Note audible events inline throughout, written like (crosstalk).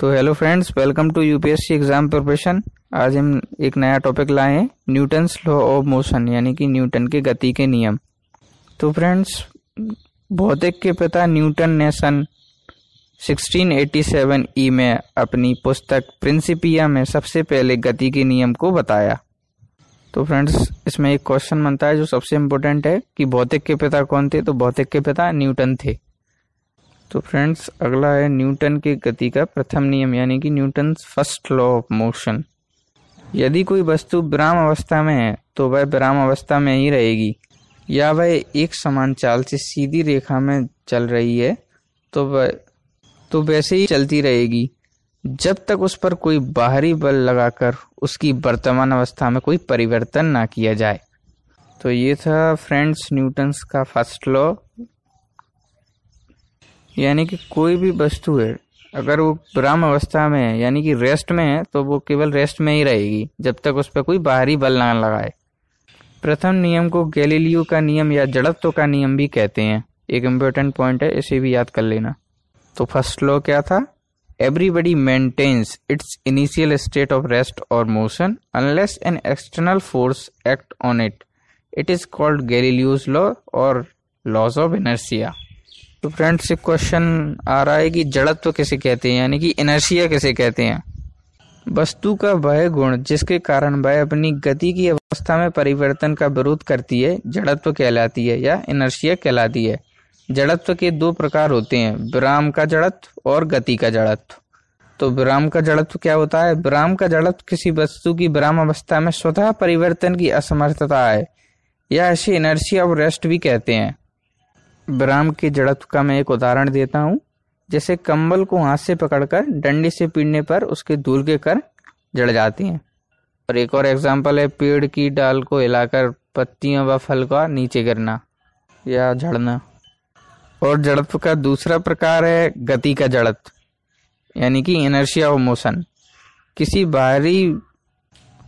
तो hello friends welcome to UPSC exam preparation आज हम एक नया टॉपिक लाए हैं न्यूटन्स लॉ ऑफ़ मोशन यानी कि न्यूटन के गति के नियम। तो फ्रेंड्स भौतिक के पिता न्यूटन ने सन 1687 ई में अपनी पुस्तक प्रिंसिपिया में सबसे पहले गति के नियम को बताया। तो फ्रेंड्स इसमें एक क्वेश्चन बनता है जो सबसे इम्पोर्टेंट है कि भौतिक के पिता कौन थे? तो भौतिक के पिता न्यूटन थे। तो फ्रेंड्स अगला है न्यूटन के गति का प्रथम नियम, यानी कि Newton first law of motion. यदि कोई वस्तु विराम अवस्था में है तो वह विराम अवस्था में ही रहेगी। या वह एक समान चाल से सीधी रेखा में चल रही है तो वह तो वैसे ही चलती रहेगी। जब तक उस पर कोई बाहरी बल लगाकर उसकी वर्तमान अवस्था में कोई परिवर्तन ना किया जाए। तो ये था फ्रेंड्स न्यूटन्स का फ़र्स्ट लॉ। यानी कि कोई भी वस्तु है, अगर वो विराम अवस्था में है, यानी कि रेस्ट में है तो वो केवल रेस्ट में ही रहेगी, जब तक उस पर कोई बाहरी बल ना लगाए। प्रथम नियम को गैलीलियो का नियम या जड़त्व का नियम भी कहते हैं। एक इम्पोर्टेंट पॉइंट है, इसे भी याद कर लेना। तो फ़र्स्ट लॉ क्या था? Everybody maintains its initial state of rest और motion unless an external force act on it it is called Galileo's law और लॉज ऑफ़ इनर्सिया तो फ्रेंड्स एक क्वेश्चन आ रहा है कि जड़त्व किसे कहते हैं? यानी कि इनर्शिया किसे कहते हैं? वस्तु का वह गुण जिसके कारण वह अपनी गति की अवस्था में परिवर्तन का विरोध करती है, जड़त्व कहलाती है या इनर्शिया कहलाती है। जड़त्व के दो प्रकार होते हैं, विराम का जड़त्व और गति का जड़त्व। तो विराम का जड़त्व क्या होता है? विराम का जड़त्व किसी वस्तु की विराम अवस्था में स्वतः परिवर्तन की असमर्थता है। या इसे इनर्शिया और रेस्ट भी कहते हैं। विराम के जड़त्व का मैं एक उदाहरण देता हूँ। जैसे कंबल को हाथ से पकड़कर, डंडी से पीड़ने पर उसके धूल के कर जड़ जाती हैं। और एक और एग्ज़ाम्पल है, पेड़ की डाल को हिलाकर पत्तियों व फल का नीचे गिरना या झड़ना। और जड़त्व का दूसरा प्रकार है, गति का जड़त्व, यानी कि इनर्शिया ऑफ़ मोशन किसी बाहरी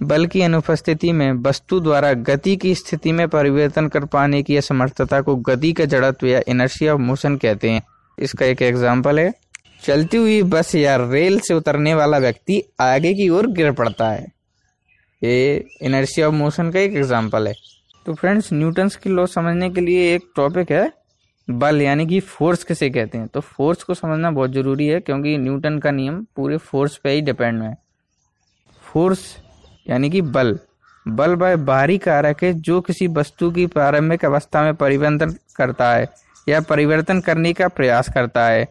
बल की अनुपस्थिति में वस्तु द्वारा गति की स्थिति में परिवर्तन कर पाने की असमर्थता को गति का जड़त्व या इनर्शिया ऑफ़ मोशन कहते हैं। इसका एक एग्ज़ाम्पल है। चलती हुई बस या रेल से उतरने वाला व्यक्ति आगे की ओर गिर पड़ता है। ये इनर्शिया ऑफ़ मोशन का एक एग्ज़ाम्पल है। तो फ्रेंड्स न्यूटन्स की लॉ समझने के लिए एक टॉपिक है। बल यानी कि फोर्स किसे कहते हैं? तो फोर्स को समझना बहुत ज़रूरी है, क्योंकि न्यूटन का नियम पूरे फोर्स पे ही डिपेंड है। फोर्स यानी कि बल। बल वह बाहरी कारक है जो किसी वस्तु की प्रारंभिक अवस्था में परिवर्तन करता है या परिवर्तन करने का प्रयास करता है।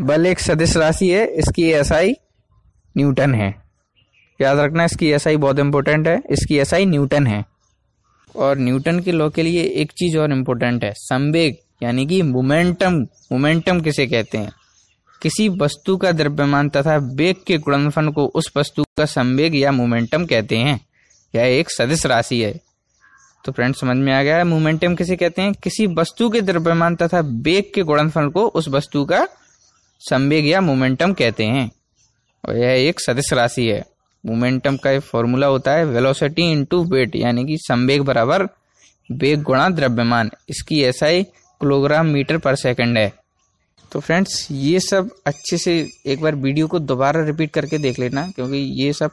बल एक सदिश राशि है, इसकी एसआई न्यूटन है। याद रखना, इसकी एसआई बहुत इंपॉर्टेंट है, इसकी एसआई न्यूटन है। और न्यूटन के लॉ के लिए एक चीज़ और इम्पोर्टेंट है, संवेग, यानी कि मोमेंटम मोमेंटम किसे कहते हैं? किसी वस्तु का द्रव्यमान तथा वेग के गुणनफल को उस वस्तु का संवेग या मोमेंटम कहते हैं। यह एक सदिश राशि है। तो फ्रेंड समझ में आ गया है? मोमेंटम किसे कहते हैं? किसी वस्तु के द्रव्यमान तथा वेग के गुणनफल को उस वस्तु का संवेग या मोमेंटम कहते हैं। और यह एक सदिश राशि है। मोमेंटम का एक फॉर्मूला होता है वेलोसिटी इंटू वेट यानी कि संवेग बराबर वेग गुणा द्रव्यमान। इसकी एसआई किलोग्राम मीटर पर सेकंड है। तो फ्रेंड्स, ये सब अच्छे से एक बार वीडियो को दोबारा रिपीट करके देख लेना, क्योंकि ये सब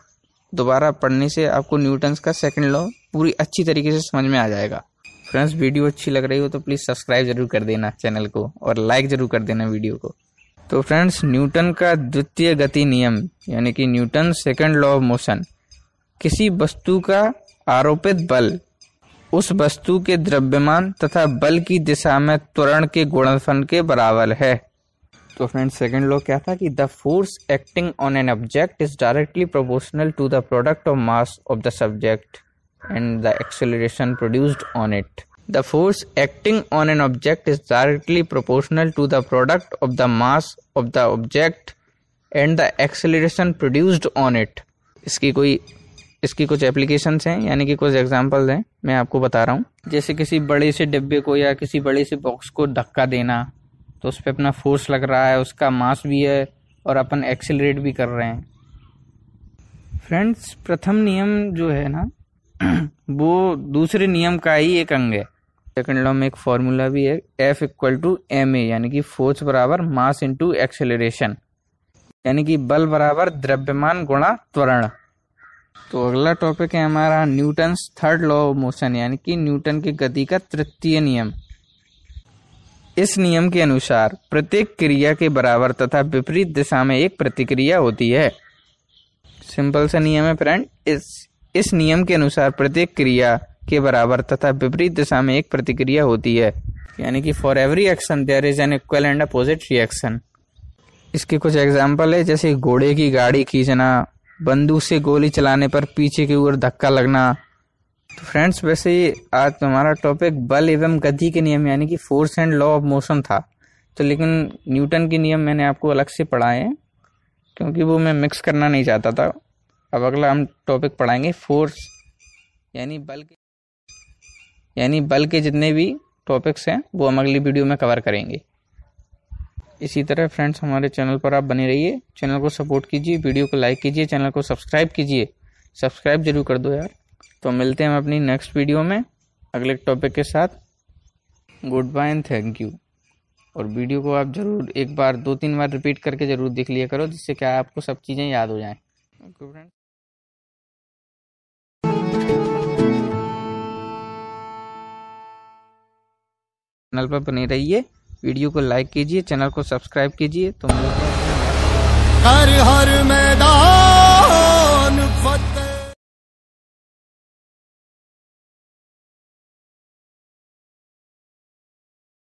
दोबारा पढ़ने से आपको न्यूटन्स का सेकंड लॉ पूरी अच्छी तरीके से समझ में आ जाएगा। फ्रेंड्स, वीडियो अच्छी लग रही हो तो प्लीज़ सब्सक्राइब ज़रूर कर देना चैनल को और लाइक ज़रूर कर देना वीडियो को। तो फ्रेंड्स, न्यूटन का द्वितीय गति नियम, यानी कि Newton second law of motion किसी वस्तु का आरोपित बल, उस वस्तु के द्रव्यमान तथा बल की दिशा में त्वरण के गुणनफल के बराबर है। तो फ्रेंड सेकंड लॉ क्या था कि the force acting on an object is directly proportional to the product of mass of the subject and the acceleration produced on it the force acting on an object is directly proportional to the product of the mass of the object and the acceleration produced on it इसकी कोई, इसकी कुछ applications हैं? यानी कि कुछ examples हैं? मैं आपको बता रहा हूँ। जैसे किसी बड़े से डिब्बे को या किसी बड़े से बॉक्स को धक्का देना तो उस पर अपना फोर्स लग रहा है, उसका मास भी है और अपन एक्सिलरेट भी कर रहे हैं। फ्रेंड्स प्रथम नियम जो है ना, (clears throat) वो दूसरे नियम का ही एक अंग है। सेकंड लॉ में एक फॉर्मूला भी है F equal to M A यानी कि फोर्स बराबर मास इंटू एक्सेलरेशन यानी कि बल बराबर द्रव्यमान गुणा त्वरण। तो अगला टॉपिक है हमारा Newton third law of motion यानी कि न्यूटन की गति का तृतीय नियम। इस नियम के अनुसार प्रत्येक क्रिया के बराबर तथा विपरीत दिशा में एक प्रतिक्रिया होती है। सिंपल सा नियम है फ्रेंड। इस इस नियम के अनुसार प्रत्येक क्रिया के बराबर तथा विपरीत दिशा में एक प्रतिक्रिया होती है। यानी कि for every action there is an equal and opposite reaction इसके कुछ एग्ज़ाम्पल है, जैसे घोड़े की गाड़ी खींचना, बंदूक से गोली चलाने पर पीछे की ओर धक्का लगना तो फ्रेंड्स वैसे ही आज हमारा टॉपिक बल एवं गति के नियम, यानी कि force and law of motion था। तो लेकिन न्यूटन के नियम मैंने आपको अलग से पढ़ाए हैं, क्योंकि वो मैं मिक्स करना नहीं चाहता था। अब अगला हम टॉपिक पढ़ाएँगे फोर्स यानी बल के, यानी बल के जितने भी टॉपिक्स हैं, वो हम अगली वीडियो में कवर करेंगे। इसी तरह फ्रेंड्स हमारे चैनल पर आप बने रहिए। चैनल को सपोर्ट कीजिए वीडियो को लाइक कीजिए चैनल को सब्सक्राइब कीजिए। सब्सक्राइब ज़रूर कर दो यार। तो मिलते हैं हम अपनी नेक्स्ट वीडियो में। अगले टॉपिक के साथ। Good bye and thank you और वीडियो को आप ज़रूर एक बार, दो तीन बार रिपीट करके ज़रूर देख लिया करो, जिससे क्या आपको सब चीज़ें याद हो जाएँ। ओके फ्रेंड चैनल पर बने रहिए। वीडियो को लाइक कीजिए चैनल को सब्सक्राइब कीजिए तो हर हर मैदान